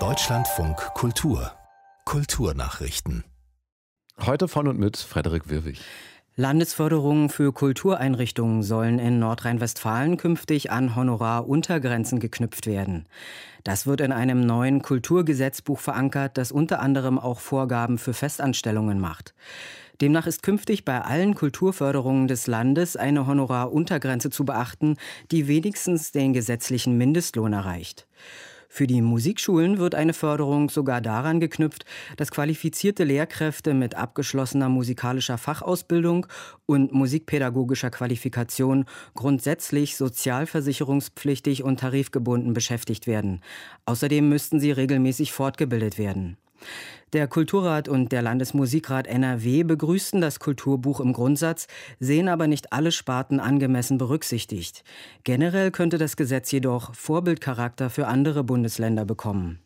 Deutschlandfunk Kultur Kulturnachrichten. Heute von und mit Frederik Wirwig. Landesförderungen für Kultureinrichtungen sollen in Nordrhein-Westfalen künftig an Honoraruntergrenzen geknüpft werden. Das wird in einem neuen Kulturgesetzbuch verankert, das unter anderem auch Vorgaben für Festanstellungen macht. Demnach ist künftig bei allen Kulturförderungen des Landes eine Honoraruntergrenze zu beachten, die wenigstens den gesetzlichen Mindestlohn erreicht. Für die Musikschulen wird eine Förderung sogar daran geknüpft, dass qualifizierte Lehrkräfte mit abgeschlossener musikalischer Fachausbildung und musikpädagogischer Qualifikation grundsätzlich sozialversicherungspflichtig und tarifgebunden beschäftigt werden. Außerdem müssten sie regelmäßig fortgebildet werden. Der Kulturrat und der Landesmusikrat NRW begrüßten das Kulturbuch im Grundsatz, sehen aber nicht alle Sparten angemessen berücksichtigt. Generell könnte das Gesetz jedoch Vorbildcharakter für andere Bundesländer bekommen.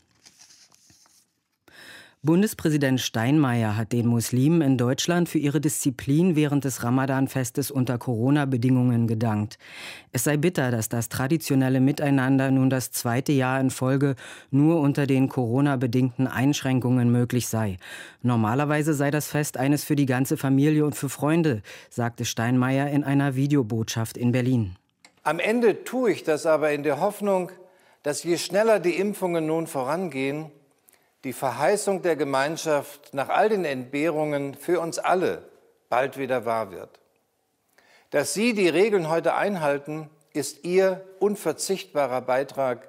Bundespräsident Steinmeier hat den Muslimen in Deutschland für ihre Disziplin während des Ramadan-Festes unter Corona-Bedingungen gedankt. Es sei bitter, dass das traditionelle Miteinander nun das zweite Jahr in Folge nur unter den Corona-bedingten Einschränkungen möglich sei. Normalerweise sei das Fest eines für die ganze Familie und für Freunde, sagte Steinmeier in einer Videobotschaft in Berlin. Am Ende tue ich das aber in der Hoffnung, dass je schneller die Impfungen nun vorangehen, die Verheißung der Gemeinschaft nach all den Entbehrungen für uns alle bald wieder wahr wird. Dass Sie die Regeln heute einhalten, ist Ihr unverzichtbarer Beitrag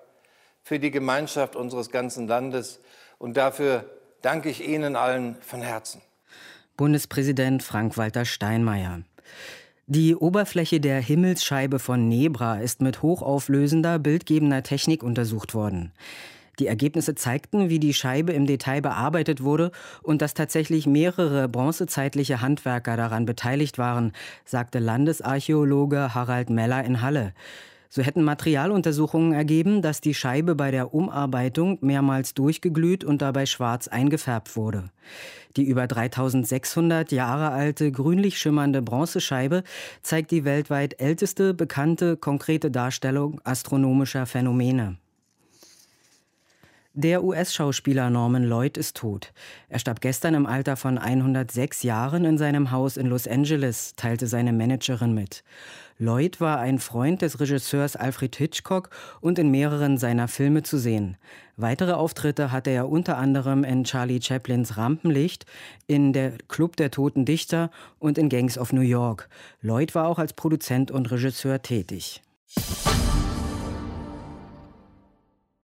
für die Gemeinschaft unseres ganzen Landes. Und dafür danke ich Ihnen allen von Herzen. Bundespräsident Frank-Walter Steinmeier. Die Oberfläche der Himmelsscheibe von Nebra ist mit hochauflösender, bildgebender Technik untersucht worden. Die Ergebnisse zeigten, wie die Scheibe im Detail bearbeitet wurde und dass tatsächlich mehrere bronzezeitliche Handwerker daran beteiligt waren, sagte Landesarchäologe Harald Meller in Halle. So hätten Materialuntersuchungen ergeben, dass die Scheibe bei der Umarbeitung mehrmals durchgeglüht und dabei schwarz eingefärbt wurde. Die über 3600 Jahre alte grünlich schimmernde Bronzescheibe zeigt die weltweit älteste bekannte konkrete Darstellung astronomischer Phänomene. Der US-Schauspieler Norman Lloyd ist tot. Er starb gestern im Alter von 106 Jahren in seinem Haus in Los Angeles, teilte seine Managerin mit. Lloyd war ein Freund des Regisseurs Alfred Hitchcock und in mehreren seiner Filme zu sehen. Weitere Auftritte hatte er unter anderem in Charlie Chaplins Rampenlicht, in der Club der Toten Dichter und in Gangs of New York. Lloyd war auch als Produzent und Regisseur tätig.